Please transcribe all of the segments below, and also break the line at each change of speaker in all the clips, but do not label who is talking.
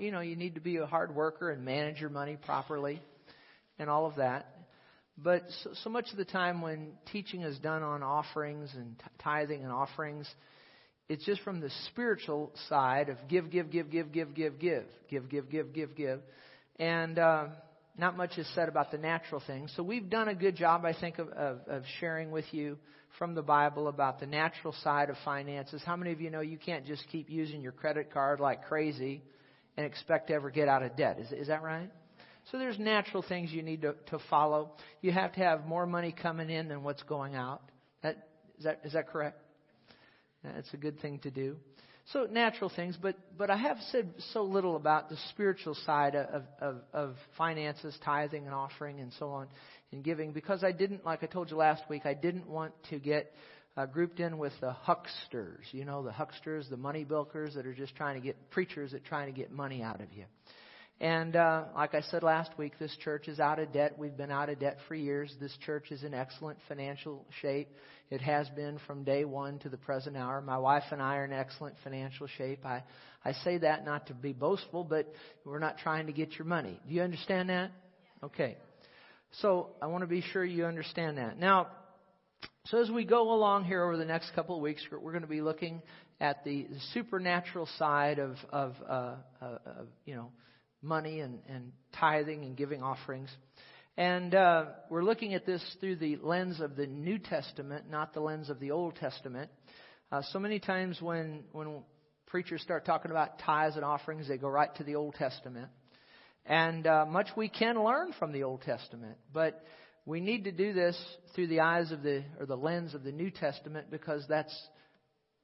you know, you need to be a hard worker and manage your money properly and all of that. But so, so much of the time when teaching is done on offerings and tithing and offerings, it's just from the spiritual side of give, give, give, give, give, give, give, give, give, give, give, give. And uh, not much is said about the natural things. So we've done a good job, I think, of, of, of sharing with you from the Bible about the natural side of finances. How many of you know you can't just keep using your credit card like crazy and expect to ever get out of debt? Is, is that right? So there's natural things you need to, to follow. You have to have more money coming in than what's going out. That, is, that, is that correct? That's a good thing to do. So natural things, but but I have said so little about the spiritual side of, of, of finances, tithing and offering, and so on, and giving because I didn't, like I told you last week, I didn't want to get uh, grouped in with the hucksters. You know, the hucksters, the money bilkers that are just trying to get preachers that trying to get money out of you. And uh, like I said last week, this church is out of debt. We've been out of debt for years. This church is in excellent financial shape. It has been from day one to the present hour. My wife and I are in excellent financial shape. I, I say that not to be boastful, but we're not trying to get your money. Do you understand that? Okay. So I want to be sure you understand that. Now, so as we go along here over the next couple of weeks, we're going to be looking at the supernatural side of, of, uh, uh, of you know, money and, and tithing and giving offerings. And uh, we're looking at this through the lens of the New Testament, not the lens of the Old Testament. Uh, so many times when, when preachers start talking about tithes and offerings, they go right to the Old Testament. And uh, much we can learn from the Old Testament, but we need to do this through the eyes of the or the lens of the New Testament because that's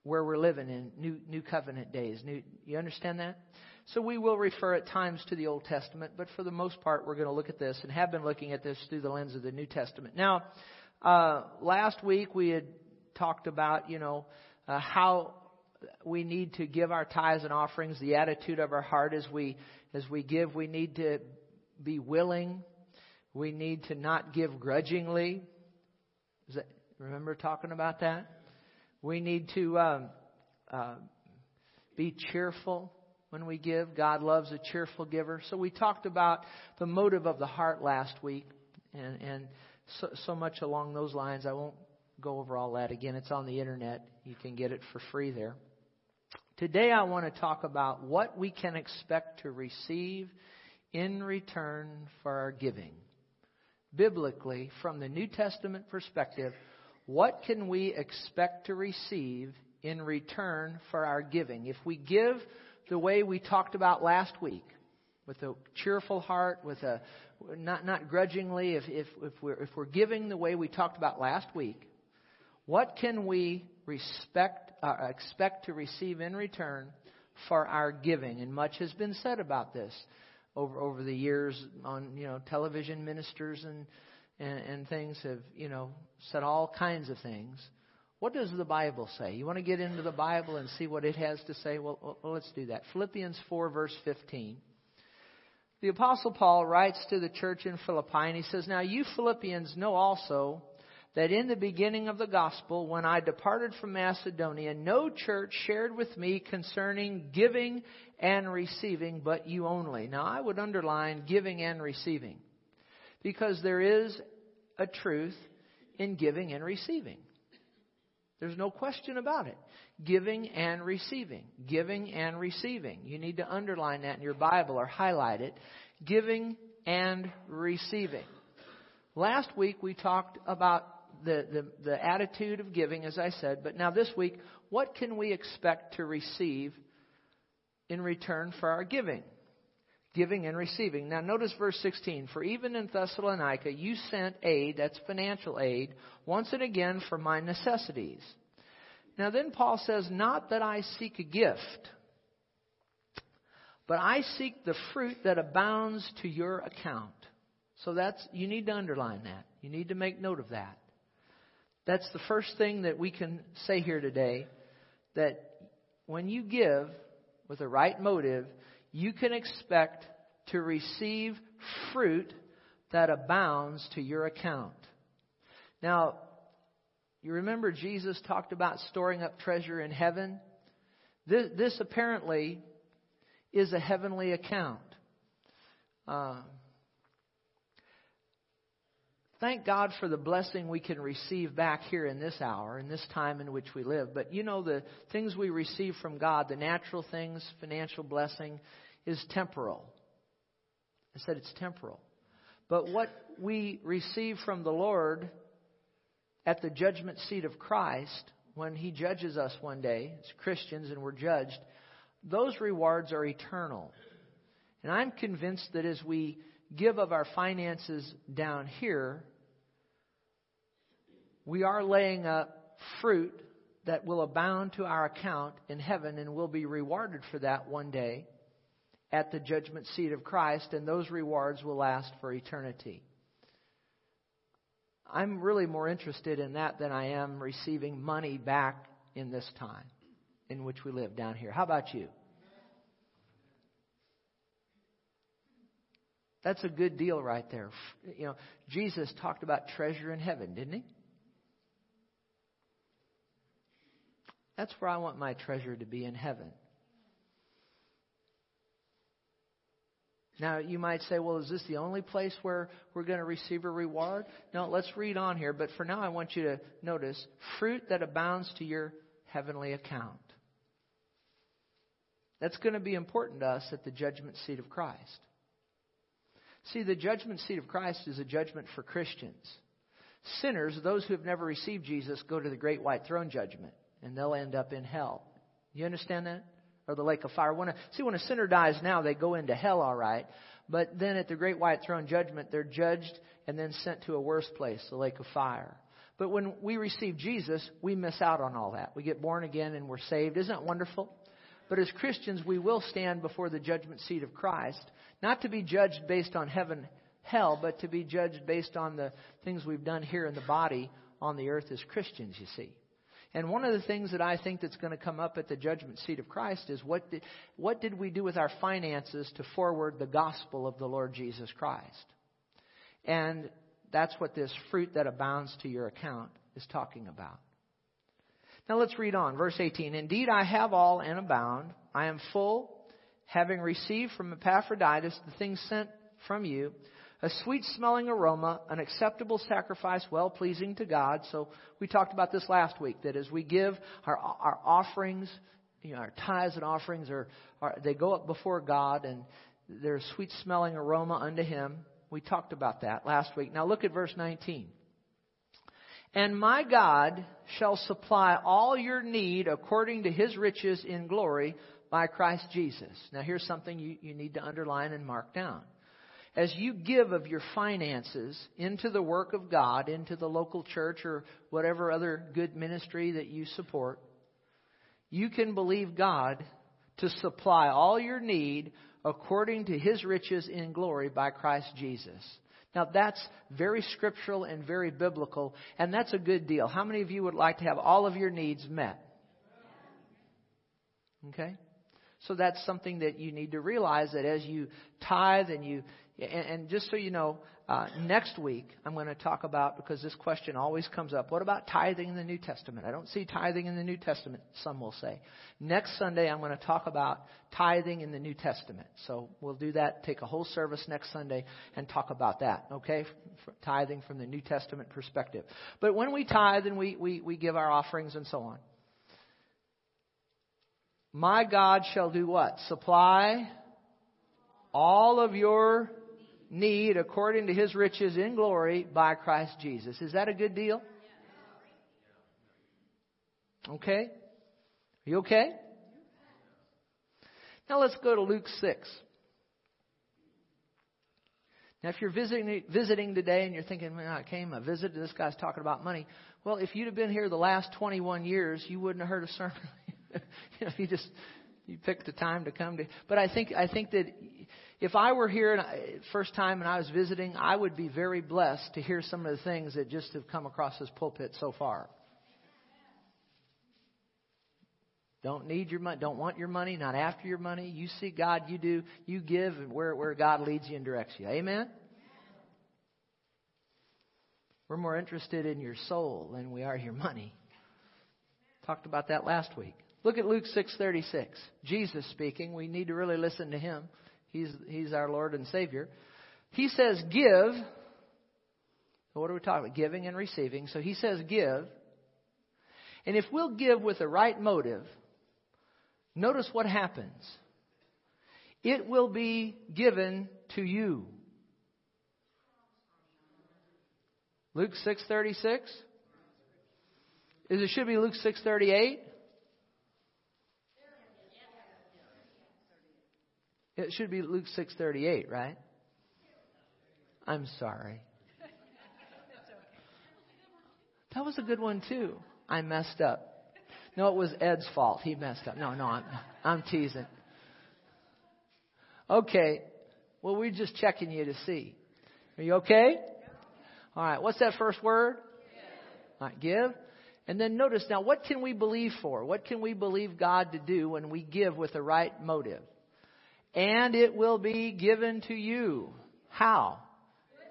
where we're living in new new covenant days. New, you understand that? So we will refer at times to the Old Testament, but for the most part, we're going to look at this and have been looking at this through the lens of the New Testament. Now, uh, last week we had talked about, you know, uh, how we need to give our tithes and offerings. The attitude of our heart as we as we give, we need to be willing. We need to not give grudgingly. That, remember talking about that? We need to um, uh, be cheerful when we give. God loves a cheerful giver. So we talked about the motive of the heart last week, and, and so, so much along those lines. I won't go over all that again. It's on the internet. You can get it for free there. Today I want to talk about what we can expect to receive in return for our giving. Biblically, from the New Testament perspective, what can we expect to receive in return for our giving? If we give the way we talked about last week, with a cheerful heart, with a not not grudgingly. If if if we're if we're giving the way we talked about last week, what can we respect uh, expect to receive in return for our giving? And much has been said about this over over the years on you know television ministers and and, and things have you know said all kinds of things. What does the Bible say? You want to get into the Bible and see what it has to say? Well, well, let's do that. Philippians 4, verse 15. The Apostle Paul writes to the church in Philippi, and he says, Now you Philippians know also that in the beginning of the gospel, when I departed from Macedonia, no church shared with me concerning giving and receiving, but you only. Now I would underline giving and receiving, because there is a truth in giving and receiving. There's no question about it. Giving and receiving. Giving and receiving. You need to underline that in your Bible or highlight it. Giving and receiving. Last week we talked about the, the, the attitude of giving, as I said, but now this week, what can we expect to receive in return for our giving? Giving and receiving. Now notice verse 16. For even in Thessalonica you sent aid, that's financial aid, once and again for my necessities. Now then Paul says, Not that I seek a gift, but I seek the fruit that abounds to your account. So that's, you need to underline that. You need to make note of that. That's the first thing that we can say here today that when you give with the right motive, you can expect to receive fruit that abounds to your account. Now, you remember Jesus talked about storing up treasure in heaven? This, this apparently is a heavenly account. Uh, thank God for the blessing we can receive back here in this hour, in this time in which we live. But you know, the things we receive from God, the natural things, financial blessing, is temporal. I said it's temporal. But what we receive from the Lord at the judgment seat of Christ, when He judges us one day as Christians and we're judged, those rewards are eternal. And I'm convinced that as we give of our finances down here, we are laying up fruit that will abound to our account in heaven and will be rewarded for that one day at the judgment seat of Christ, and those rewards will last for eternity. I'm really more interested in that than I am receiving money back in this time in which we live down here. How about you? That's a good deal right there. You know, Jesus talked about treasure in heaven, didn't he? That's where I want my treasure to be in heaven. Now, you might say, well, is this the only place where we're going to receive a reward? No, let's read on here. But for now, I want you to notice fruit that abounds to your heavenly account. That's going to be important to us at the judgment seat of Christ. See, the judgment seat of Christ is a judgment for Christians. Sinners, those who have never received Jesus, go to the great white throne judgment, and they'll end up in hell. You understand that? Or the lake of fire. When a, see, when a sinner dies now, they go into hell, all right. But then at the great white throne judgment, they're judged and then sent to a worse place, the lake of fire. But when we receive Jesus, we miss out on all that. We get born again and we're saved. Isn't that wonderful? But as Christians, we will stand before the judgment seat of Christ, not to be judged based on heaven, hell, but to be judged based on the things we've done here in the body on the earth as Christians, you see. And one of the things that I think that's going to come up at the judgment seat of Christ is what did, what did we do with our finances to forward the gospel of the Lord Jesus Christ? And that's what this fruit that abounds to your account is talking about. Now let's read on. Verse 18. Indeed, I have all and abound. I am full, having received from Epaphroditus the things sent from you, a sweet smelling aroma, an acceptable sacrifice, well pleasing to God. So we talked about this last week, that as we give our, our offerings, you know, our tithes and offerings are, are, they go up before God and they're a sweet smelling aroma unto Him. We talked about that last week. Now look at verse 19. And my God shall supply all your need according to his riches in glory by Christ Jesus. Now, here's something you, you need to underline and mark down. As you give of your finances into the work of God, into the local church or whatever other good ministry that you support, you can believe God to supply all your need according to his riches in glory by Christ Jesus. Now, that's very scriptural and very biblical, and that's a good deal. How many of you would like to have all of your needs met? Okay? So that's something that you need to realize that as you tithe and you, and, just so you know, uh, next week I'm going to talk about, because this question always comes up, what about tithing in the New Testament? I don't see tithing in the New Testament, some will say. Next Sunday I'm going to talk about tithing in the New Testament. So we'll do that, take a whole service next Sunday and talk about that, okay? tithing from the New Testament perspective. But when we tithe and we, we, we give our offerings and so on, my God shall do what? Supply all of your need according to his riches in glory by Christ Jesus. Is that a good deal? Okay? Are you okay? Now let's go to Luke 6. Now, if you're visiting, visiting today and you're thinking, man, I came, I visited, this guy's talking about money. Well, if you'd have been here the last 21 years, you wouldn't have heard a sermon you know, you just you pick the time to come to. But I think I think that if I were here and I, first time and I was visiting, I would be very blessed to hear some of the things that just have come across this pulpit so far. Don't need your money. Don't want your money. Not after your money. You see God. You do. You give where where God leads you and directs you. Amen. We're more interested in your soul than we are your money. Talked about that last week. Look at Luke 6:36. Jesus speaking. We need to really listen to him. He's he's our Lord and Savior. He says, "Give." What are we talking about? Giving and receiving. So he says, "Give." And if we'll give with the right motive, notice what happens. It will be given to you. Luke 6:36. is It should be Luke 6:38. It should be Luke 6:38, right? I'm sorry. That was a good one too. I messed up. No, it was Ed's fault. He messed up. No, no, I'm I'm teasing. Okay. Well, we're just checking you to see. Are you okay? All right. What's that first word? All right, give. And then notice now, what can we believe for? What can we believe God to do when we give with the right motive? And it will be given to you. How?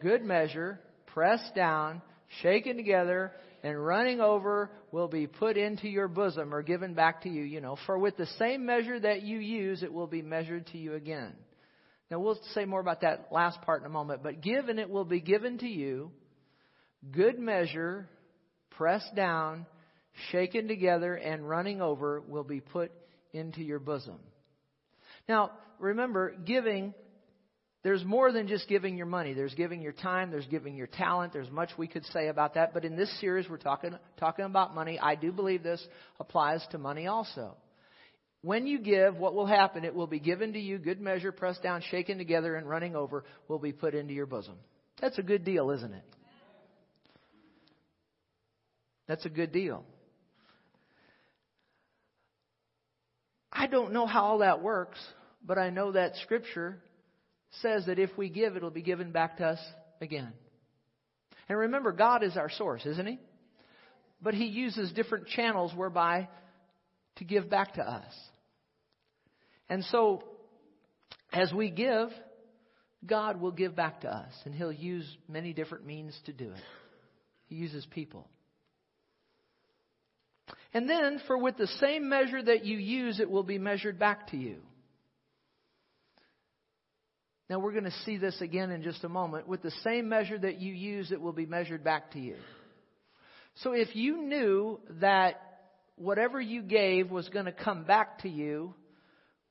Good measure, pressed down, shaken together, and running over will be put into your bosom or given back to you, you know. For with the same measure that you use, it will be measured to you again. Now we'll say more about that last part in a moment, but give and it will be given to you. Good measure, pressed down, shaken together, and running over will be put into your bosom. Now, remember, giving, there's more than just giving your money. There's giving your time, there's giving your talent. There's much we could say about that. But in this series, we're talking, talking about money. I do believe this applies to money also. When you give, what will happen? It will be given to you, good measure, pressed down, shaken together, and running over will be put into your bosom. That's a good deal, isn't it? That's a good deal. I don't know how all that works, but I know that Scripture says that if we give, it'll be given back to us again. And remember, God is our source, isn't He? But He uses different channels whereby to give back to us. And so, as we give, God will give back to us, and He'll use many different means to do it. He uses people. And then, for with the same measure that you use, it will be measured back to you. Now, we're going to see this again in just a moment. With the same measure that you use, it will be measured back to you. So, if you knew that whatever you gave was going to come back to you,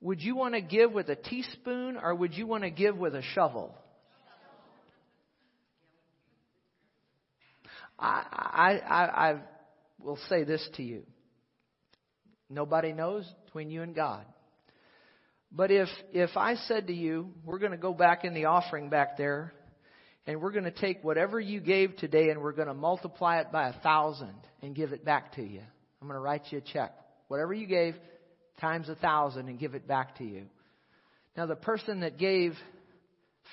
would you want to give with a teaspoon or would you want to give with a shovel? I, I, I, I will say this to you. Nobody knows between you and God. But if, if I said to you, we're going to go back in the offering back there, and we're going to take whatever you gave today and we're going to multiply it by a thousand and give it back to you. I'm going to write you a check. Whatever you gave times a thousand and give it back to you. Now the person that gave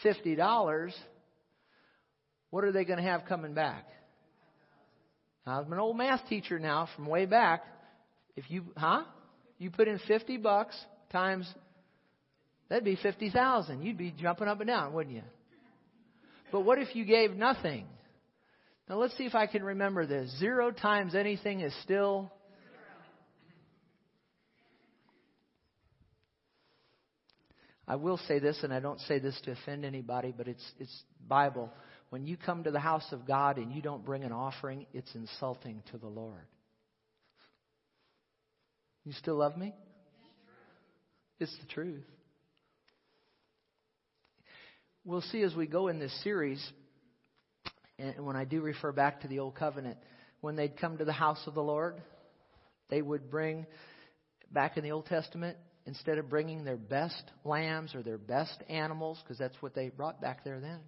fifty dollars, what are they going to have coming back? Now, I'm an old math teacher now from way back. If you, huh? You put in 50 bucks times, that'd be 50,000. You'd be jumping up and down, wouldn't you? But what if you gave nothing? Now let's see if I can remember this. Zero times anything is still. I will say this, and I don't say this to offend anybody, but it's, it's Bible. When you come to the house of God and you don't bring an offering, it's insulting to the Lord. You still love me? It's the truth. We'll see as we go in this series, and when I do refer back to the Old Covenant, when they'd come to the house of the Lord, they would bring, back in the Old Testament, instead of bringing their best lambs or their best animals, because that's what they brought back there then,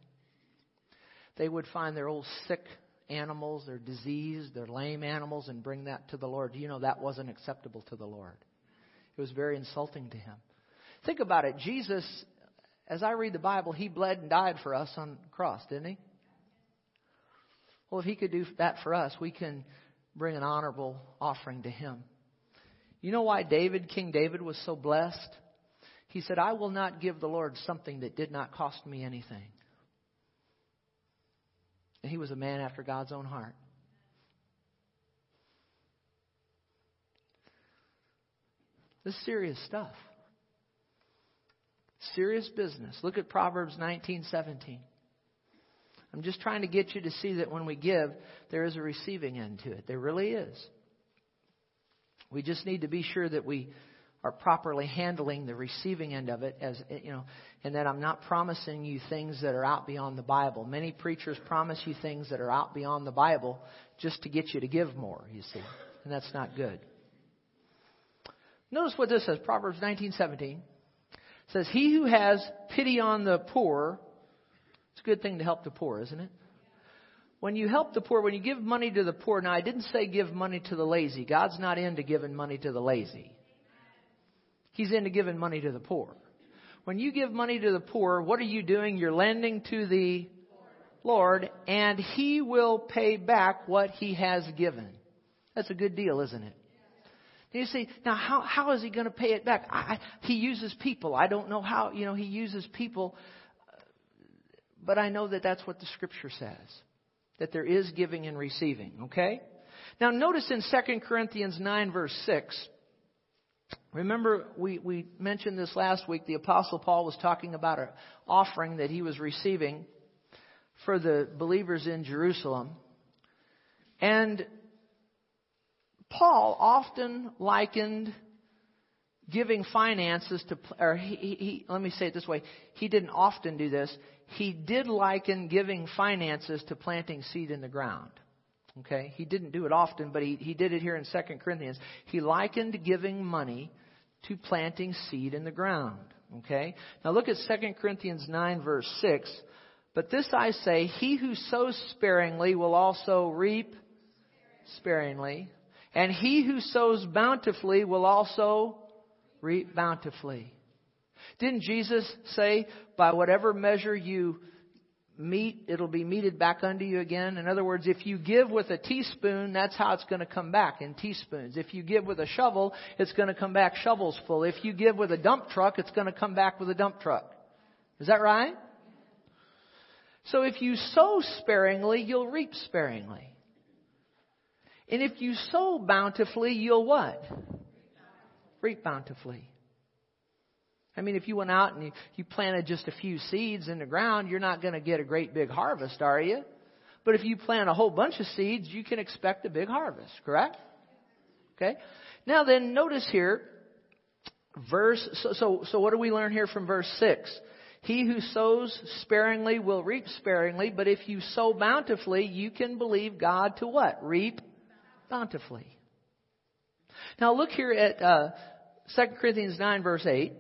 they would find their old sick animals, their diseased, their lame animals, and bring that to the Lord. You know that wasn't acceptable to the Lord? It was very insulting to him. Think about it. Jesus, as I read the Bible, he bled and died for us on the cross, didn't he? Well, if he could do that for us, we can bring an honorable offering to him. You know why David, King David, was so blessed? He said, I will not give the Lord something that did not cost me anything. And he was a man after God's own heart. This is serious stuff. Serious business. Look at Proverbs 19:17. I'm just trying to get you to see that when we give, there is a receiving end to it. There really is. We just need to be sure that we are properly handling the receiving end of it as you know and that I'm not promising you things that are out beyond the Bible. Many preachers promise you things that are out beyond the Bible just to get you to give more, you see. And that's not good. Notice what this says, Proverbs 19:17 says, "He who has pity on the poor, it's a good thing to help the poor, isn't it? When you help the poor, when you give money to the poor, now I didn't say give money to the lazy. God's not into giving money to the lazy. He's into giving money to the poor. When you give money to the poor, what are you doing? You're lending to the Lord, and He will pay back what He has given. That's a good deal, isn't it? You see, now how, how is He going to pay it back? I, he uses people. I don't know how, you know, He uses people, but I know that that's what the Scripture says. That there is giving and receiving, okay? Now notice in 2 Corinthians 9 verse 6, Remember, we, we mentioned this last week. The Apostle Paul was talking about an offering that he was receiving for the believers in Jerusalem. And Paul often likened giving finances to, or he, he, let me say it this way. He didn't often do this. He did liken giving finances to planting seed in the ground. Okay? He didn't do it often, but he, he did it here in 2 Corinthians. He likened giving money to planting seed in the ground. Okay? Now look at 2 Corinthians 9 verse 6. But this I say, he who sows sparingly will also reap sparingly. And he who sows bountifully will also reap bountifully. Didn't Jesus say, by whatever measure you meet, it'll be meted back unto you again. In other words, if you give with a teaspoon, that's how it's going to come back in teaspoons. If you give with a shovel, it's going to come back shovels full. If you give with a dump truck, it's going to come back with a dump truck. Is that right? So if you sow sparingly, you'll reap sparingly. And if you sow bountifully, you'll what? Reap bountifully. I mean, if you went out and you, you planted just a few seeds in the ground, you're not going to get a great big harvest, are you? But if you plant a whole bunch of seeds, you can expect a big harvest, correct? Okay? Now then, notice here, verse, so, so, so what do we learn here from verse 6? He who sows sparingly will reap sparingly, but if you sow bountifully, you can believe God to what? Reap bountifully. Now look here at uh, 2 Corinthians 9 verse 8.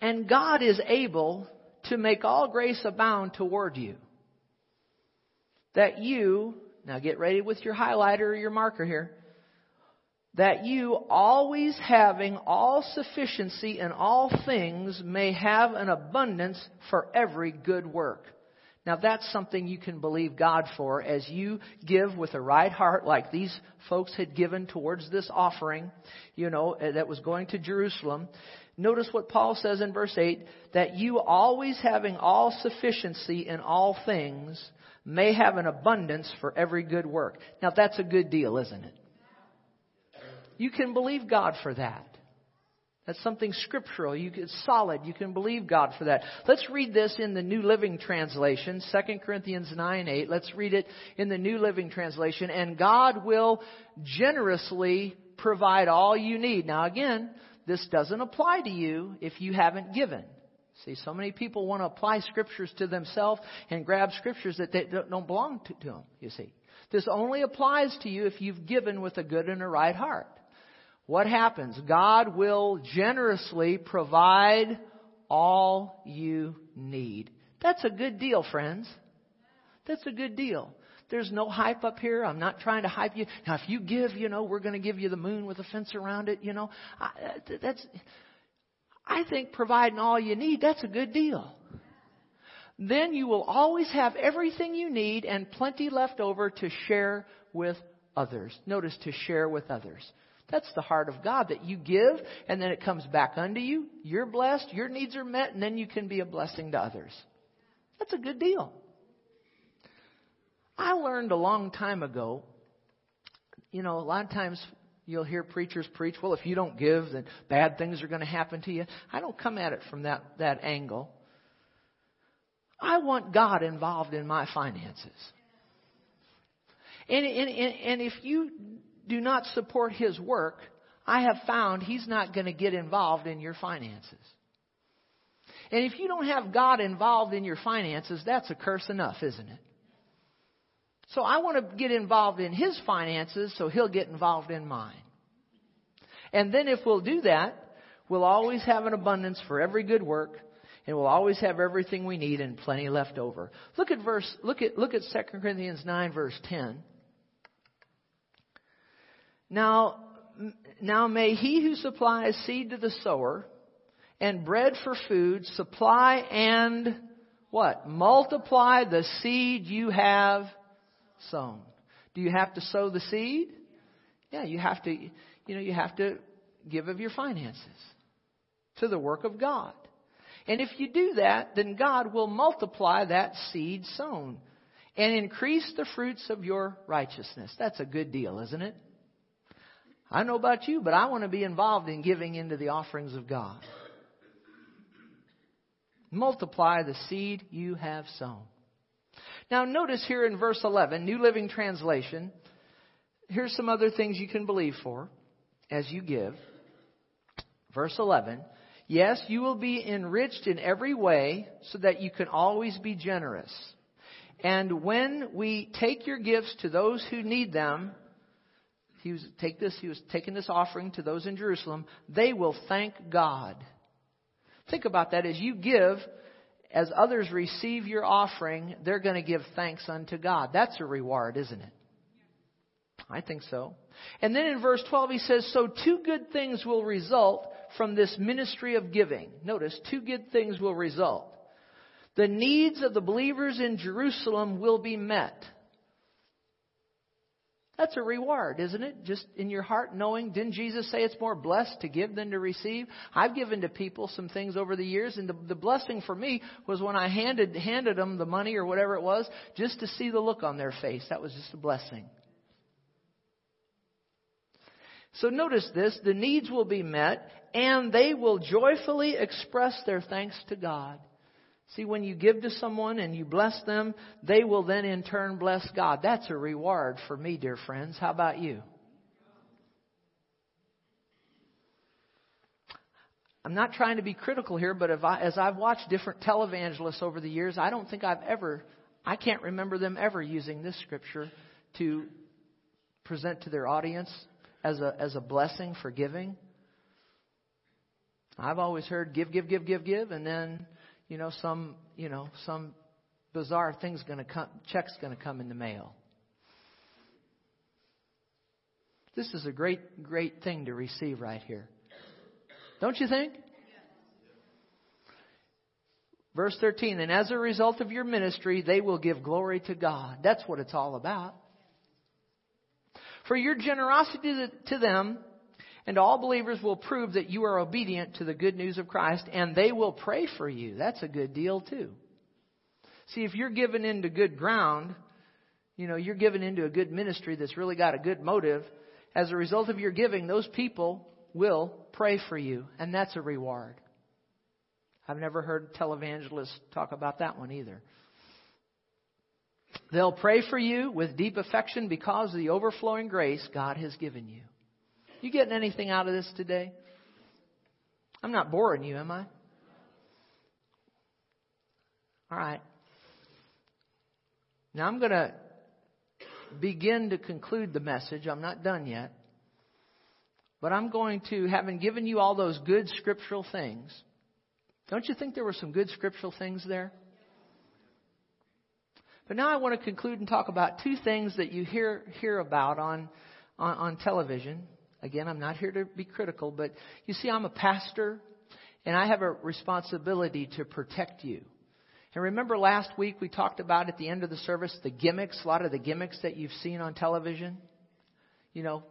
And God is able to make all grace abound toward you. That you, now get ready with your highlighter or your marker here, that you always having all sufficiency in all things may have an abundance for every good work. Now that's something you can believe God for as you give with a right heart like these folks had given towards this offering, you know, that was going to Jerusalem. Notice what Paul says in verse 8 that you always having all sufficiency in all things may have an abundance for every good work. Now that's a good deal, isn't it? You can believe God for that. That's something scriptural. You, it's solid. You can believe God for that. Let's read this in the New Living Translation, 2 Corinthians 9 8. Let's read it in the New Living Translation. And God will generously provide all you need. Now again, this doesn't apply to you if you haven't given. See, so many people want to apply scriptures to themselves and grab scriptures that they don't belong to, to them, you see. This only applies to you if you've given with a good and a right heart. What happens? God will generously provide all you need. That's a good deal, friends. That's a good deal. There's no hype up here. I'm not trying to hype you. Now, if you give, you know, we're going to give you the moon with a fence around it, you know. I, uh, that's, I think providing all you need, that's a good deal. Then you will always have everything you need and plenty left over to share with others. Notice to share with others. That's the heart of God that you give and then it comes back unto you. You're blessed, your needs are met, and then you can be a blessing to others. That's a good deal. I learned a long time ago, you know, a lot of times, You'll hear preachers preach, well, if you don't give, then bad things are going to happen to you. I don't come at it from that, that angle. I want God involved in my finances. And, and, and if you do not support His work, I have found He's not going to get involved in your finances. And if you don't have God involved in your finances, that's a curse enough, isn't it? So I want to get involved in his finances so he'll get involved in mine. And then if we'll do that, we'll always have an abundance for every good work and we'll always have everything we need and plenty left over. Look at verse look at look at 2 Corinthians 9 verse 10. Now now may he who supplies seed to the sower and bread for food supply and what? Multiply the seed you have sown. Do you have to sow the seed? Yeah, you have to, you know, you have to give of your finances to the work of God. And if you do that, then God will multiply that seed sown and increase the fruits of your righteousness. That's a good deal, isn't it? I know about you, but I want to be involved in giving into the offerings of God. Multiply the seed you have sown. Now, notice here in verse 11, New Living Translation, here's some other things you can believe for as you give. Verse 11, yes, you will be enriched in every way so that you can always be generous. And when we take your gifts to those who need them, he was take this, he was taking this offering to those in Jerusalem, they will thank God. Think about that as you give, as others receive your offering, they're going to give thanks unto God. That's a reward, isn't it? I think so. And then in verse 12 he says, So two good things will result from this ministry of giving. Notice, two good things will result. The needs of the believers in Jerusalem will be met. That's a reward, isn't it? Just in your heart knowing, didn't Jesus say it's more blessed to give than to receive? I've given to people some things over the years, and the, the blessing for me was when I handed, handed them the money or whatever it was, just to see the look on their face. That was just a blessing. So notice this, the needs will be met, and they will joyfully express their thanks to God. See, when you give to someone and you bless them, they will then in turn bless God. That's a reward for me, dear friends. How about you? I'm not trying to be critical here, but I, as I've watched different televangelists over the years, I don't think I've ever, I can't remember them ever using this scripture to present to their audience as a, as a blessing for giving. I've always heard give, give, give, give, give, and then you know, some, you know, some bizarre thing's going to come, check's going to come in the mail. This is a great, great thing to receive right here. Don't you think? Verse 13, and as a result of your ministry, they will give glory to God. That's what it's all about. For your generosity to them and all believers will prove that you are obedient to the good news of Christ, and they will pray for you. That's a good deal, too. See, if you're given into good ground, you know, you're given into a good ministry that's really got a good motive, as a result of your giving, those people will pray for you, and that's a reward. I've never heard televangelists talk about that one either. They'll pray for you with deep affection because of the overflowing grace God has given you. You getting anything out of this today? I'm not boring you, am I? All right. Now I'm going to begin to conclude the message. I'm not done yet. But I'm going to, having given you all those good scriptural things, don't you think there were some good scriptural things there? But now I want to conclude and talk about two things that you hear, hear about on, on, on television. Again, I'm not here to be critical, but you see, I'm a pastor and I have a responsibility to protect you. And remember last week we talked about at the end of the service the gimmicks, a lot of the gimmicks that you've seen on television. You know,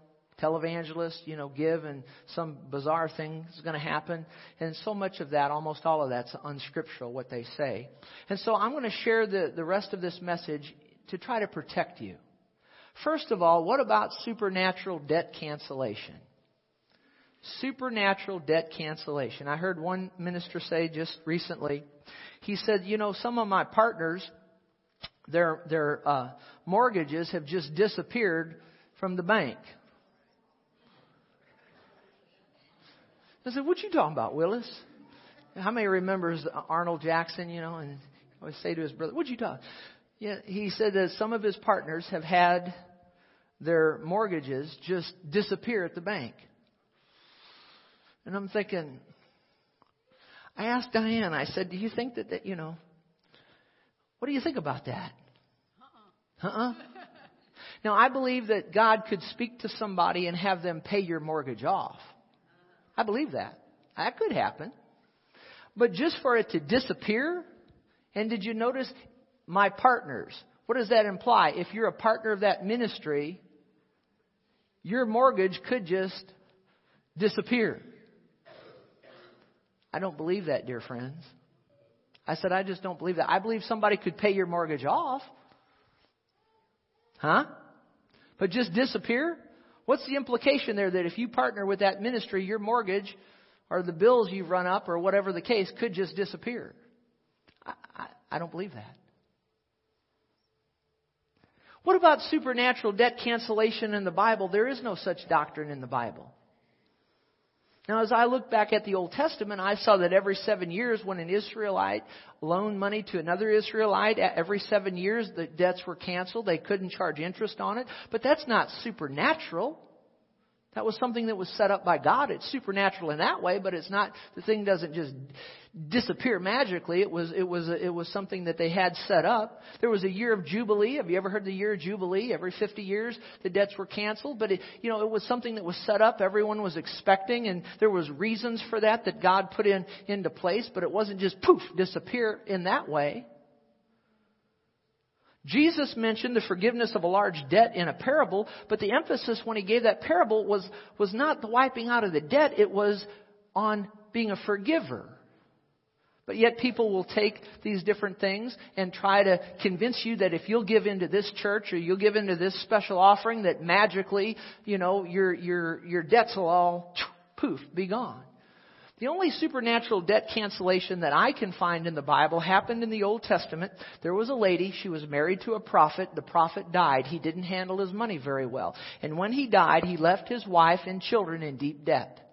televangelists, you know, give and some bizarre thing is going to happen. And so much of that, almost all of that's unscriptural, what they say. And so I'm going to share the, the rest of this message to try to protect you First of all, what about supernatural debt cancellation? Supernatural debt cancellation. I heard one minister say just recently, he said, you know, some of my partners, their, their uh, mortgages have just disappeared from the bank. I said, what you talking about, Willis? How many remembers Arnold Jackson, you know, and always say to his brother, what you talking? Yeah, he said that some of his partners have had their mortgages just disappear at the bank. And I'm thinking, I asked Diane, I said, do you think that, that you know, what do you think about that? Uh-uh. uh-uh. now, I believe that God could speak to somebody and have them pay your mortgage off. I believe that. That could happen. But just for it to disappear, and did you notice my partners? What does that imply? If you're a partner of that ministry, your mortgage could just disappear. I don't believe that, dear friends. I said, I just don't believe that. I believe somebody could pay your mortgage off. Huh? But just disappear? What's the implication there that if you partner with that ministry, your mortgage or the bills you've run up or whatever the case could just disappear? I, I, I don't believe that. What about supernatural debt cancellation in the Bible? There is no such doctrine in the Bible. Now, as I look back at the Old Testament, I saw that every seven years, when an Israelite loaned money to another Israelite, every seven years the debts were canceled. They couldn't charge interest on it. But that's not supernatural. That was something that was set up by God. It's supernatural in that way, but it's not, the thing doesn't just disappear magically. It was, it was, it was something that they had set up. There was a year of Jubilee. Have you ever heard the year of Jubilee? Every 50 years, the debts were canceled, but it, you know, it was something that was set up. Everyone was expecting, and there was reasons for that that God put in, into place, but it wasn't just poof, disappear in that way. Jesus mentioned the forgiveness of a large debt in a parable, but the emphasis when he gave that parable was, was not the wiping out of the debt, it was on being a forgiver. But yet people will take these different things and try to convince you that if you'll give into this church or you'll give into this special offering that magically, you know, your, your, your debts will all poof, be gone. The only supernatural debt cancellation that I can find in the Bible happened in the Old Testament. There was a lady, she was married to a prophet. The prophet died. He didn't handle his money very well. And when he died, he left his wife and children in deep debt.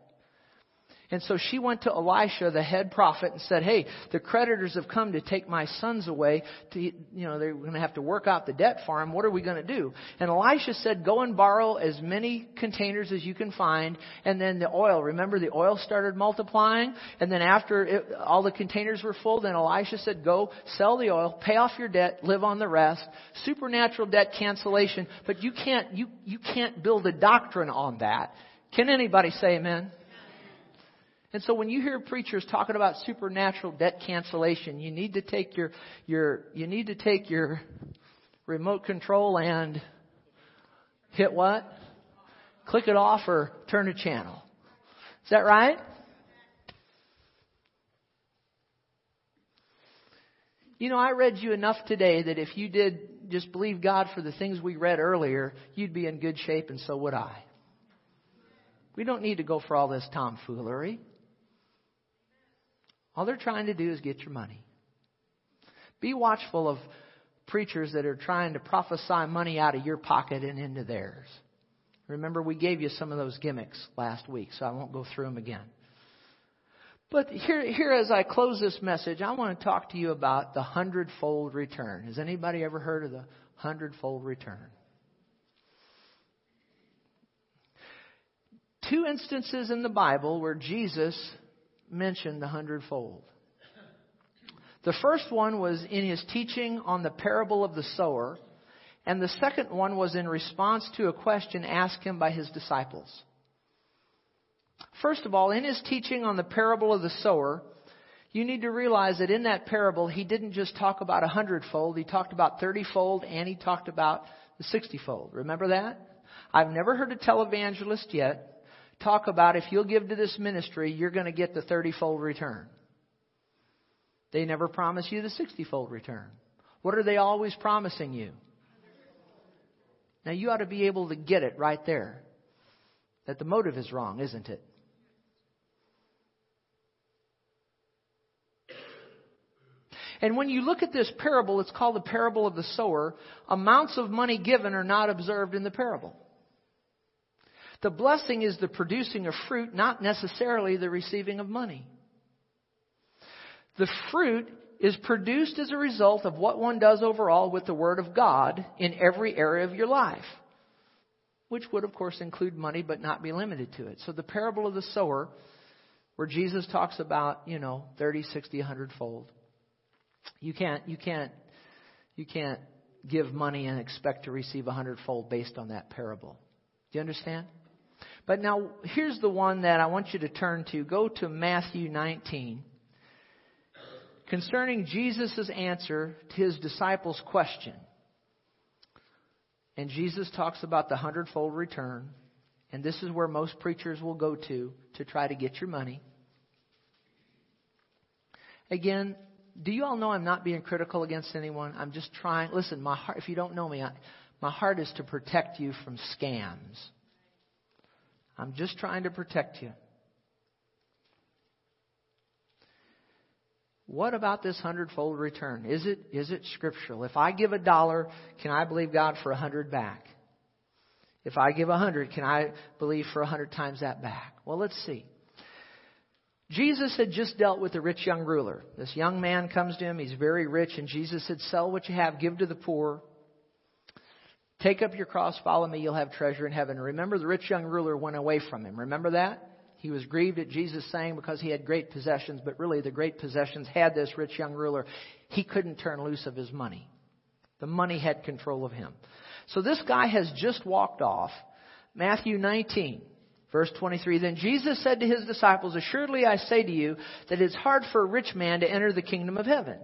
And so she went to Elisha, the head prophet, and said, Hey, the creditors have come to take my sons away. To, you know, they're going to have to work out the debt for him. What are we going to do? And Elisha said, Go and borrow as many containers as you can find. And then the oil, remember the oil started multiplying? And then after it, all the containers were full, then Elisha said, Go sell the oil, pay off your debt, live on the rest. Supernatural debt cancellation. But you can't, you, you can't build a doctrine on that. Can anybody say amen? And so when you hear preachers talking about supernatural debt cancellation, you need to take your, your, you need to take your remote control and hit what? Click it off or turn a channel. Is that right? You know, I read you enough today that if you did just believe God for the things we read earlier, you'd be in good shape, and so would I. We don't need to go for all this tomfoolery. All they're trying to do is get your money. Be watchful of preachers that are trying to prophesy money out of your pocket and into theirs. Remember, we gave you some of those gimmicks last week, so I won't go through them again. But here, here as I close this message, I want to talk to you about the hundredfold return. Has anybody ever heard of the hundredfold return? Two instances in the Bible where Jesus mentioned the hundredfold. The first one was in his teaching on the parable of the sower, and the second one was in response to a question asked him by his disciples. First of all, in his teaching on the parable of the sower, you need to realize that in that parable, he didn't just talk about a hundredfold, he talked about thirtyfold and he talked about the sixtyfold. Remember that? I've never heard a televangelist yet talk about if you'll give to this ministry, you're going to get the 30 fold return. They never promise you the 60 fold return. What are they always promising you? Now you ought to be able to get it right there. That the motive is wrong, isn't it? And when you look at this parable, it's called the parable of the sower. Amounts of money given are not observed in the parable. The blessing is the producing of fruit, not necessarily the receiving of money. The fruit is produced as a result of what one does overall with the Word of God in every area of your life, which would, of course, include money but not be limited to it. So the parable of the sower, where Jesus talks about, you know, 30, 60, 100 fold. You can't, you can't, you can't give money and expect to receive a hundredfold based on that parable. Do you understand? But now, here's the one that I want you to turn to. Go to Matthew 19. Concerning Jesus' answer to his disciples' question. And Jesus talks about the hundredfold return. And this is where most preachers will go to to try to get your money. Again, do you all know I'm not being critical against anyone? I'm just trying. Listen, my heart, if you don't know me, I, my heart is to protect you from scams. I'm just trying to protect you. What about this hundredfold return? Is it, is it scriptural? If I give a dollar, can I believe God for a hundred back? If I give a hundred, can I believe for a hundred times that back? Well, let's see. Jesus had just dealt with a rich young ruler. This young man comes to him. He's very rich, and Jesus said, Sell what you have, give to the poor. Take up your cross, follow me, you'll have treasure in heaven. Remember, the rich young ruler went away from him. Remember that? He was grieved at Jesus saying because he had great possessions, but really the great possessions had this rich young ruler. He couldn't turn loose of his money. The money had control of him. So this guy has just walked off. Matthew 19. Verse 23, then Jesus said to his disciples, Assuredly I say to you that it's hard for a rich man to enter the kingdom of heaven.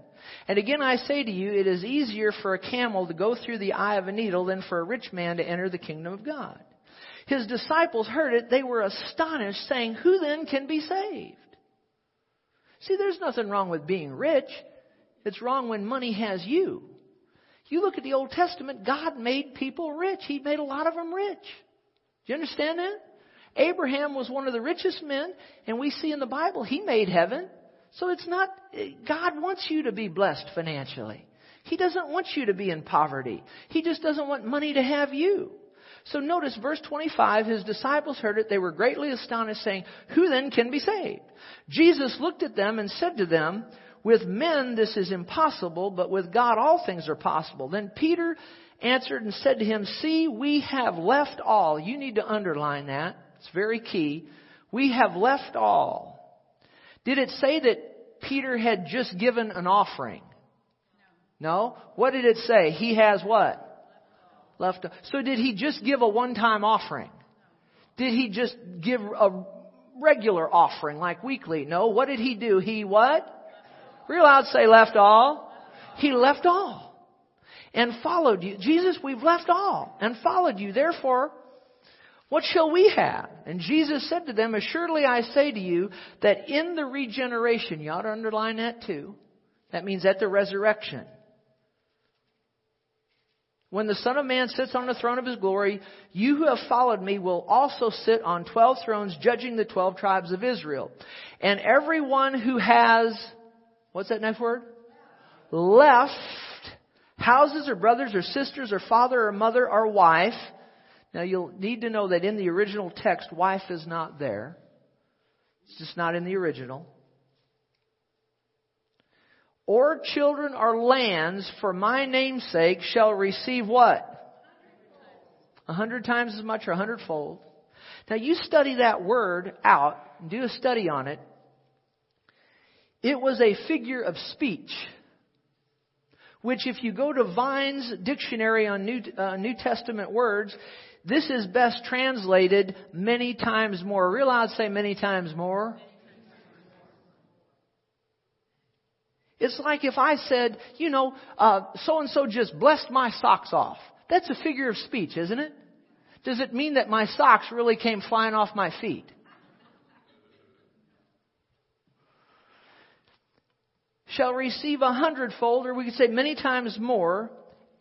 And again I say to you, it is easier for a camel to go through the eye of a needle than for a rich man to enter the kingdom of God. His disciples heard it, they were astonished, saying, Who then can be saved? See, there's nothing wrong with being rich. It's wrong when money has you. You look at the Old Testament, God made people rich. He made a lot of them rich. Do you understand that? Abraham was one of the richest men, and we see in the Bible he made heaven. So it's not, God wants you to be blessed financially. He doesn't want you to be in poverty. He just doesn't want money to have you. So notice verse 25, his disciples heard it. They were greatly astonished, saying, Who then can be saved? Jesus looked at them and said to them, With men this is impossible, but with God all things are possible. Then Peter answered and said to him, See, we have left all. You need to underline that. It's very key. We have left all. Did it say that Peter had just given an offering? No. What did it say? He has what? Left. So did he just give a one-time offering? Did he just give a regular offering like weekly? No. What did he do? He what? Real loud say left all. He left all and followed you. Jesus, we've left all and followed you. Therefore, what shall we have? And Jesus said to them, Assuredly I say to you that in the regeneration, you ought to underline that too. That means at the resurrection. When the Son of Man sits on the throne of his glory, you who have followed me will also sit on twelve thrones judging the twelve tribes of Israel. And everyone who has, what's that next word? Left houses or brothers or sisters or father or mother or wife now you'll need to know that in the original text, wife is not there. It's just not in the original. Or children or lands for my name's sake shall receive what? A hundred times as much or a hundredfold. Now you study that word out and do a study on it. It was a figure of speech which if you go to Vine's dictionary on New, uh, New Testament words, this is best translated many times more. Real loud say many times more. It's like if I said, you know, so and so just blessed my socks off. That's a figure of speech, isn't it? Does it mean that my socks really came flying off my feet? Shall receive a hundredfold, or we could say many times more,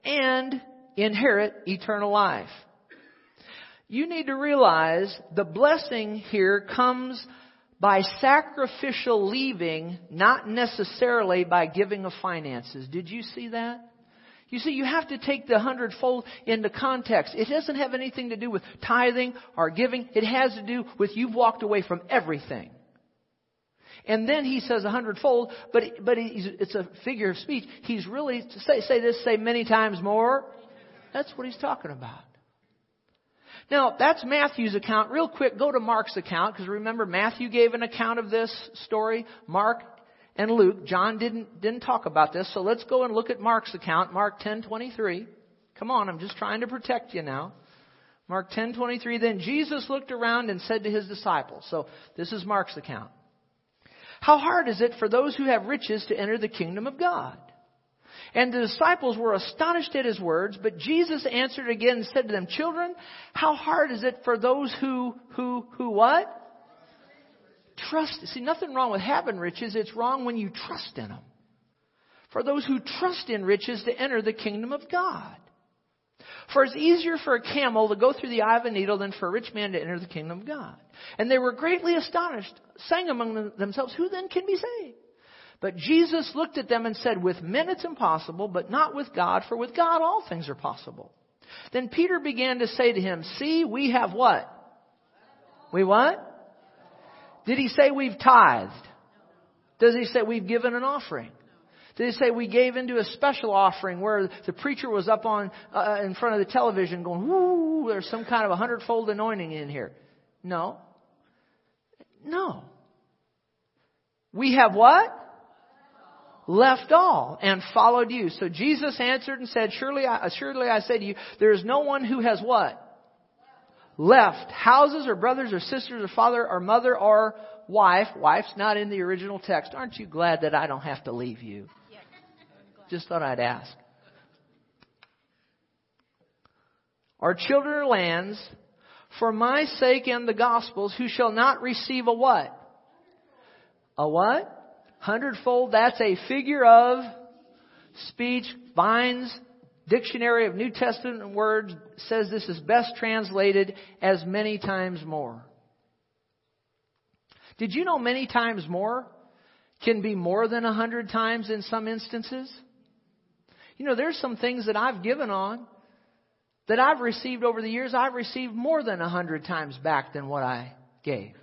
and inherit eternal life. You need to realize the blessing here comes by sacrificial leaving, not necessarily by giving of finances. Did you see that? You see, you have to take the hundredfold into context. It doesn't have anything to do with tithing or giving. It has to do with you've walked away from everything. And then he says a hundredfold, but but it's a figure of speech. He's really say say this, say many times more. That's what he's talking about. Now, that's Matthew's account. Real quick, go to Mark's account, because remember Matthew gave an account of this story. Mark and Luke. John didn't, didn't talk about this, so let's go and look at Mark's account, Mark 10:23. Come on, I'm just trying to protect you now. Mark 10:23 then Jesus looked around and said to his disciples. So this is Mark's account. How hard is it for those who have riches to enter the kingdom of God? And the disciples were astonished at his words, but Jesus answered again and said to them, Children, how hard is it for those who, who, who what? trust. See, nothing wrong with having riches. It's wrong when you trust in them. For those who trust in riches to enter the kingdom of God. For it's easier for a camel to go through the eye of a needle than for a rich man to enter the kingdom of God. And they were greatly astonished, saying among themselves, Who then can be saved? But Jesus looked at them and said, With men it's impossible, but not with God, for with God all things are possible. Then Peter began to say to him, See, we have what? We what? Did he say we've tithed? Does he say we've given an offering? Did he say we gave into a special offering where the preacher was up on uh, in front of the television going, "Woo! There's some kind of a hundredfold anointing in here." No. No. We have what? Left all and followed you. So Jesus answered and said, "Surely, I, assuredly, I say to you, there is no one who has what." left houses or brothers or sisters or father or mother or wife. Wife's not in the original text. Aren't you glad that I don't have to leave you? Just thought I'd ask. Or children or lands, for my sake and the gospel's, who shall not receive a what? A what? Hundredfold, that's a figure of speech. Vine's, Dictionary of New Testament Words says this is best translated as many times more. Did you know many times more can be more than a hundred times in some instances? You know, there's some things that I've given on that I've received over the years. I've received more than a hundred times back than what I gave.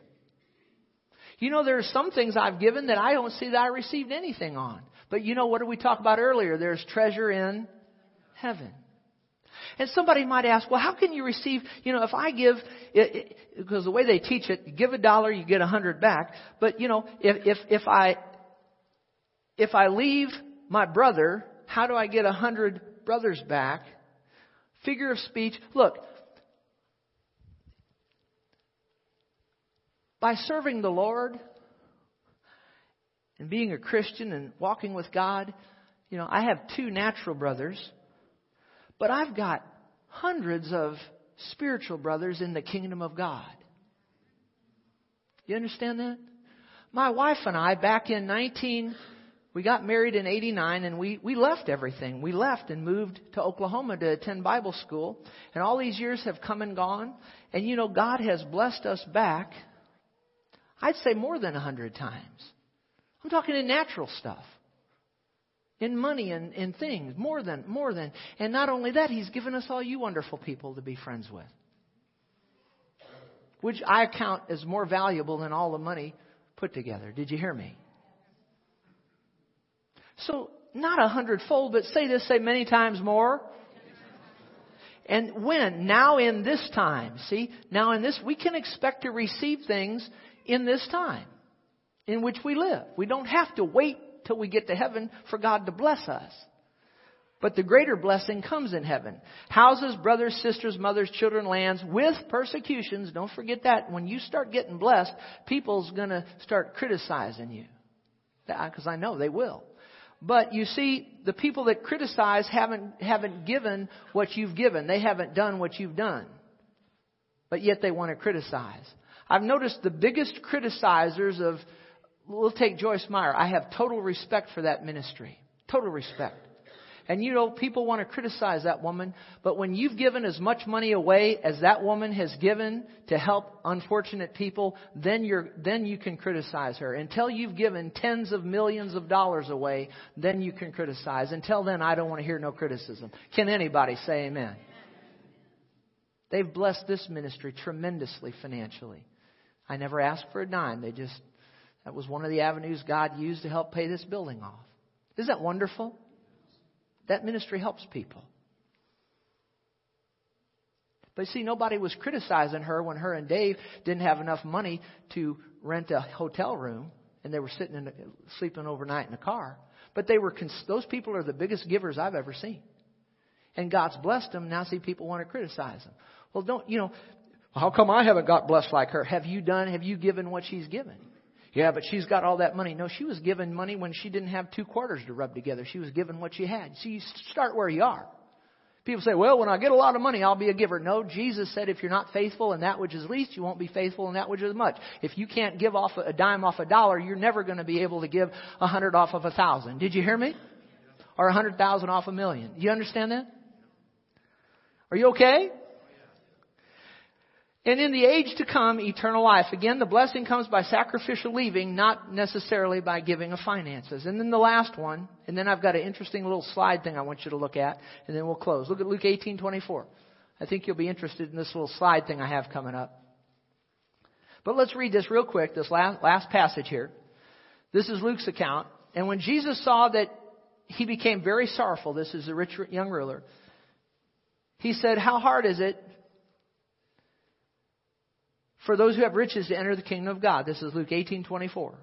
You know, there are some things I've given that I don't see that I received anything on. But you know, what did we talk about earlier? There's treasure in heaven. And somebody might ask, well, how can you receive, you know, if I give, it, it, because the way they teach it, you give a dollar, you get a hundred back. But, you know, if, if, if I, if I leave my brother, how do I get a hundred brothers back? Figure of speech. Look, by serving the Lord and being a Christian and walking with God, you know, I have two natural brothers but I've got hundreds of spiritual brothers in the kingdom of God. You understand that? My wife and I, back in 19, we got married in 89 and we, we left everything. We left and moved to Oklahoma to attend Bible school. And all these years have come and gone. And you know, God has blessed us back, I'd say more than a hundred times. I'm talking in natural stuff in money and in things, more than, more than. And not only that, He's given us all you wonderful people to be friends with. Which I count as more valuable than all the money put together. Did you hear me? So, not a hundredfold, but say this, say many times more. And when? Now in this time. See? Now in this, we can expect to receive things in this time in which we live. We don't have to wait till we get to heaven for God to bless us. But the greater blessing comes in heaven. Houses, brothers, sisters, mothers, children, lands with persecutions. Don't forget that. When you start getting blessed, people's going to start criticizing you. Because I know they will. But you see, the people that criticize haven't, haven't given what you've given. They haven't done what you've done. But yet they want to criticize. I've noticed the biggest criticizers of we'll take Joyce Meyer. I have total respect for that ministry. Total respect. And you know, people want to criticize that woman, but when you've given as much money away as that woman has given to help unfortunate people, then you're, then you can criticize her. Until you've given tens of millions of dollars away, then you can criticize. Until then, I don't want to hear no criticism. Can anybody say amen? They've blessed this ministry tremendously financially. I never asked for a dime. They just, that was one of the avenues God used to help pay this building off. Isn't that wonderful? That ministry helps people. But see, nobody was criticizing her when her and Dave didn't have enough money to rent a hotel room and they were sitting in, sleeping overnight in a car. But they were, those people are the biggest givers I've ever seen. And God's blessed them. Now see people want to criticize them. Well, don't, you know, how come I haven't got blessed like her? Have you done, have you given what she's given? Yeah, but she's got all that money. No, she was given money when she didn't have two quarters to rub together. She was given what she had. See, you start where you are. People say, well, when I get a lot of money, I'll be a giver. No, Jesus said if you're not faithful in that which is least, you won't be faithful in that which is much. If you can't give off a dime off a dollar, you're never going to be able to give a hundred off of a thousand. Did you hear me? Or a hundred thousand off a million. You understand that? Are you okay? And in the age to come, eternal life. Again, the blessing comes by sacrificial leaving, not necessarily by giving of finances. And then the last one, and then I've got an interesting little slide thing I want you to look at, and then we'll close. Look at Luke 18:24. I think you'll be interested in this little slide thing I have coming up. But let's read this real quick, this last, last passage here. This is Luke's account. And when Jesus saw that he became very sorrowful, this is the rich young ruler, he said, How hard is it for those who have riches to enter the kingdom of God. This is Luke 18:24.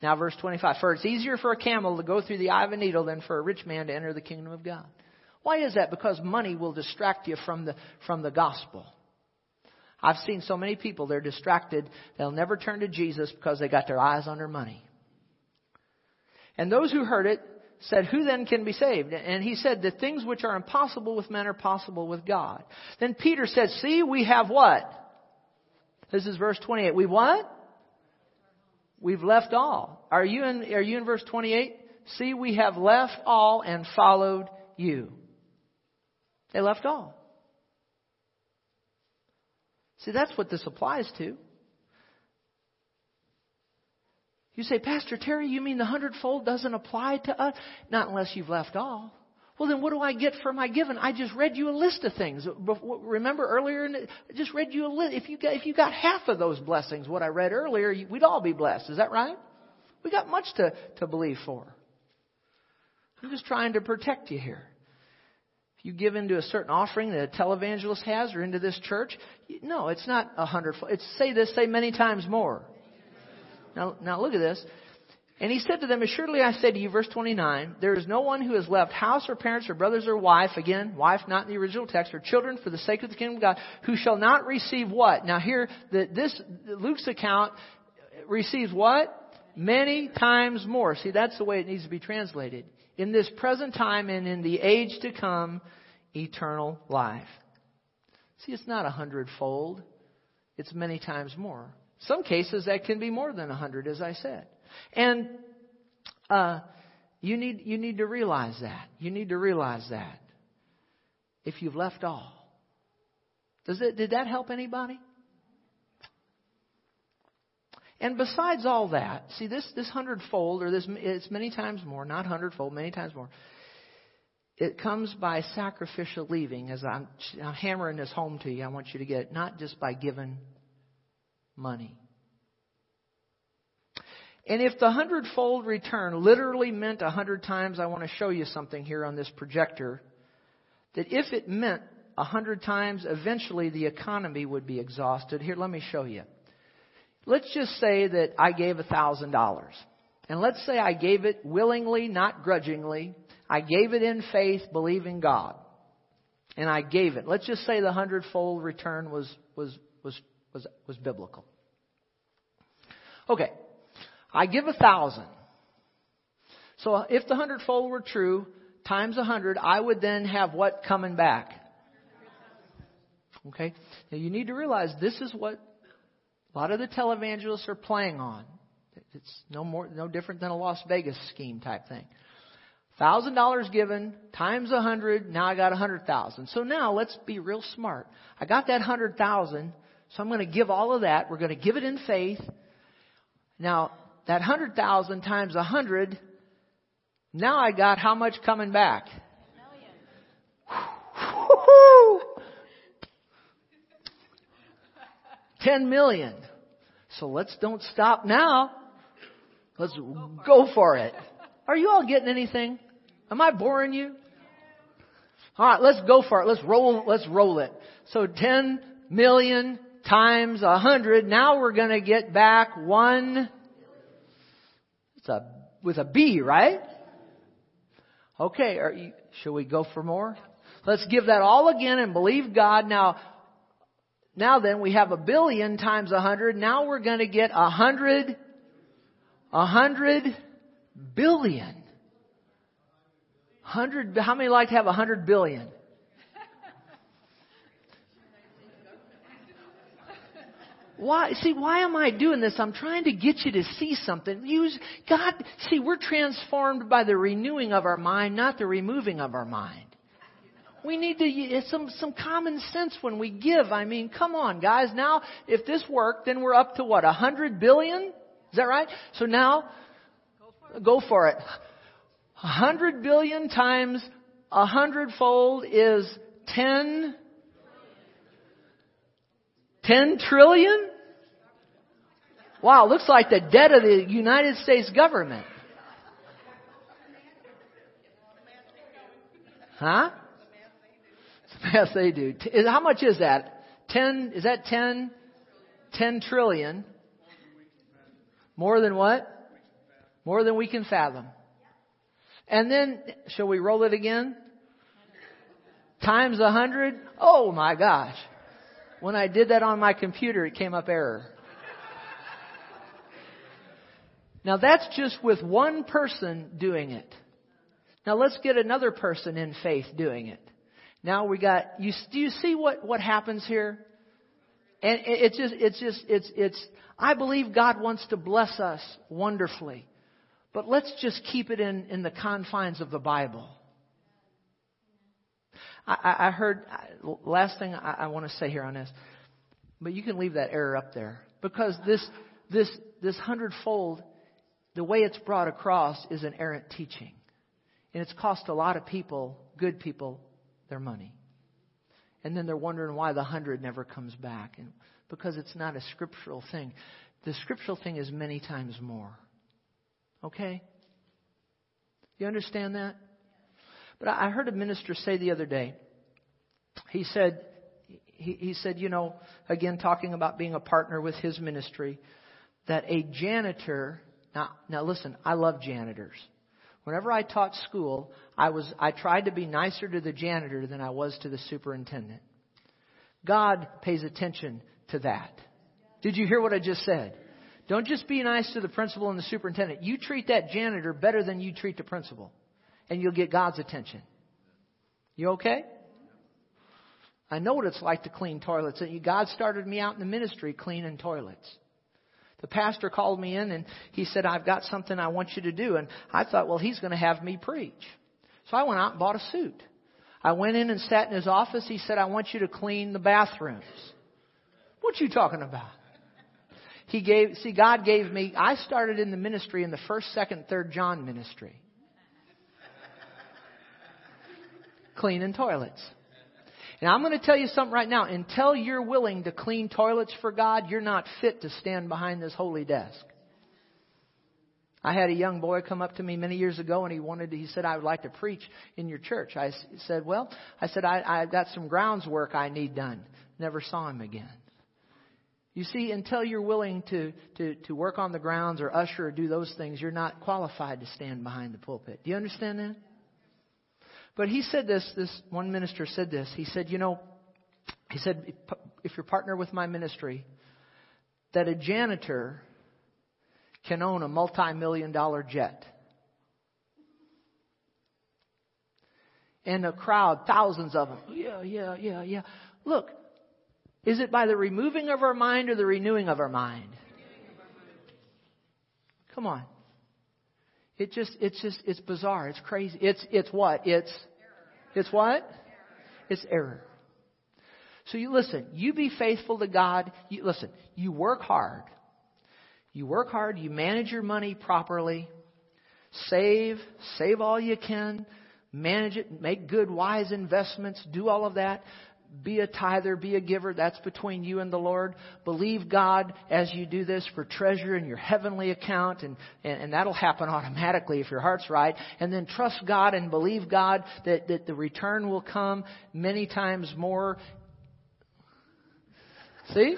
Now verse 25. For it's easier for a camel to go through the eye of a needle than for a rich man to enter the kingdom of God. Why is that? Because money will distract you from the from the gospel. I've seen so many people, they're distracted. They'll never turn to Jesus because they got their eyes on their money. And those who heard it said, Who then can be saved? And he said, The things which are impossible with men are possible with God. Then Peter said, See, we have what? This is verse 28. We what? We've left all. Are you in, are you in verse 28? See, we have left all and followed you. They left all. See, that's what this applies to. You say, Pastor Terry, you mean the hundredfold doesn't apply to us? Not unless you've left all. Well, then what do I get for my giving? I just read you a list of things. Remember earlier, I just read you a list. If you got, if you got half of those blessings, what I read earlier, we'd all be blessed. Is that right? We got much to, to believe for. I'm just trying to protect you here. If you give into a certain offering that a televangelist has or into this church, no, it's not a hundredfold. It's say this, say many times more. Now, now look at this. And he said to them, Assuredly I say to you, verse 29, there is no one who has left house or parents or brothers or wife, again, wife not in the original text, or children for the sake of the kingdom of God, who shall not receive what? Now here, the, this, Luke's account receives what? Many times more. See, that's the way it needs to be translated. In this present time and in the age to come, eternal life. See, it's not a hundredfold. It's many times more. Some cases that can be more than a hundred, as I said. And uh, you need you need to realize that. You need to realize that. If you've left all. Does it did that help anybody? And besides all that, see this this hundredfold, or this it's many times more, not hundredfold, many times more. It comes by sacrificial leaving. As I'm, I'm hammering this home to you, I want you to get it, not just by giving money. And if the hundredfold return literally meant a hundred times, I want to show you something here on this projector. That if it meant a hundred times, eventually the economy would be exhausted. Here, let me show you. Let's just say that I gave a thousand dollars. And let's say I gave it willingly, not grudgingly. I gave it in faith, believing God. And I gave it. Let's just say the hundredfold return was, was, was, was, was biblical. Okay. I give a thousand. So if the hundredfold were true, times a hundred, I would then have what coming back? Okay? Now you need to realize this is what a lot of the televangelists are playing on. It's no more, no different than a Las Vegas scheme type thing. Thousand dollars given times a hundred. Now I got a hundred thousand. So now let's be real smart. I got that hundred thousand. So I'm going to give all of that. We're going to give it in faith. Now that hundred thousand times a hundred. Now I got how much coming back? Ten million. So let's don't stop now. Let's go for it. Are you all getting anything? Am I boring you? All right, let's go for it. Let's roll. Let's roll it. So 10 million times a hundred. Now we're going to get back one. It's a with a B, right? Okay. Are you, shall we go for more? Let's give that all again and believe God. Now, now then we have a billion times a hundred. Now we're going to get a hundred, a hundred billion. Hundred, how many like to have a hundred billion? Why, see, why am I doing this? I'm trying to get you to see something. Use, God, see, we're transformed by the renewing of our mind, not the removing of our mind. We need to, some, some common sense when we give. I mean, come on, guys. Now, if this worked, then we're up to what, a hundred billion? Is that right? So now, go for it. A hundred billion times a hundredfold is ten. Ten trillion? Wow, looks like the debt of the United States government. Huh? Yes, they do. How much is that? Ten, is that ten? Ten trillion. More than what? More than we can fathom. And then, shall we roll it again? Times a hundred? Oh my gosh. When I did that on my computer, it came up error. Now that's just with one person doing it. Now let's get another person in faith doing it. Now we got, you, do you see what, what happens here? And it's just, it's just, it's, it's, I believe God wants to bless us wonderfully. But let's just keep it in, in the confines of the Bible. I, I heard, last thing I, I want to say here on this, but you can leave that error up there. Because this, this, this hundredfold, the way it's brought across is an errant teaching. And it's cost a lot of people, good people, their money. And then they're wondering why the hundred never comes back. And because it's not a scriptural thing. The scriptural thing is many times more. Okay? You understand that? But I heard a minister say the other day, he said, he, he said, you know, again, talking about being a partner with his ministry, that a janitor, now, now listen, I love janitors. Whenever I taught school, I was, I tried to be nicer to the janitor than I was to the superintendent. God pays attention to that. Did you hear what I just said? Don't just be nice to the principal and the superintendent. You treat that janitor better than you treat the principal, and you'll get God's attention. You okay? I know what it's like to clean toilets. God started me out in the ministry cleaning toilets. The pastor called me in and he said, I've got something I want you to do. And I thought, well, he's going to have me preach. So I went out and bought a suit. I went in and sat in his office. He said, I want you to clean the bathrooms. What you talking about? He gave, see, God gave me, I started in the ministry in the first, second, third John ministry. Cleaning toilets. And I'm going to tell you something right now. Until you're willing to clean toilets for God, you're not fit to stand behind this holy desk. I had a young boy come up to me many years ago and he wanted to, he said, I would like to preach in your church. I said, well, I said, I, I've got some grounds work I need done. Never saw him again. You see, until you're willing to, to, to work on the grounds or usher or do those things, you're not qualified to stand behind the pulpit. Do you understand that? But he said this, this one minister said this. He said, you know, he said, if you're partner with my ministry, that a janitor can own a multi-million dollar jet. And a crowd, thousands of them. Yeah, yeah, yeah, yeah. Look, is it by the removing of our mind or the renewing of our mind? Come on. It just, it's just, it's bizarre. It's crazy. It's, it's what? It's, it's what? It's error. So you listen, you be faithful to God. You, listen, you work hard. You work hard, you manage your money properly, save, save all you can, manage it, make good, wise investments, do all of that. Be a tither, be a giver. That's between you and the Lord. Believe God as you do this for treasure in your heavenly account, and, and, and that'll happen automatically if your heart's right. And then trust God and believe God that, that the return will come many times more. See?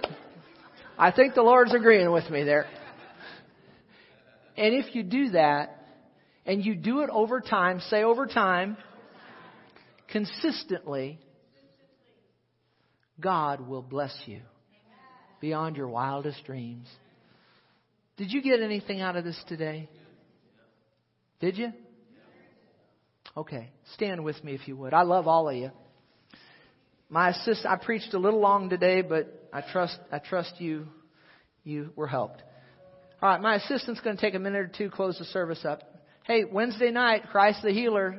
I think the Lord's agreeing with me there. And if you do that, and you do it over time, say over time, consistently, God will bless you beyond your wildest dreams. Did you get anything out of this today? Did you? Okay, stand with me if you would. I love all of you. My assist, I preached a little long today, but I trust I trust you you were helped. All right, my assistant's going to take a minute or two, close the service up. Hey, Wednesday night, Christ the Healer,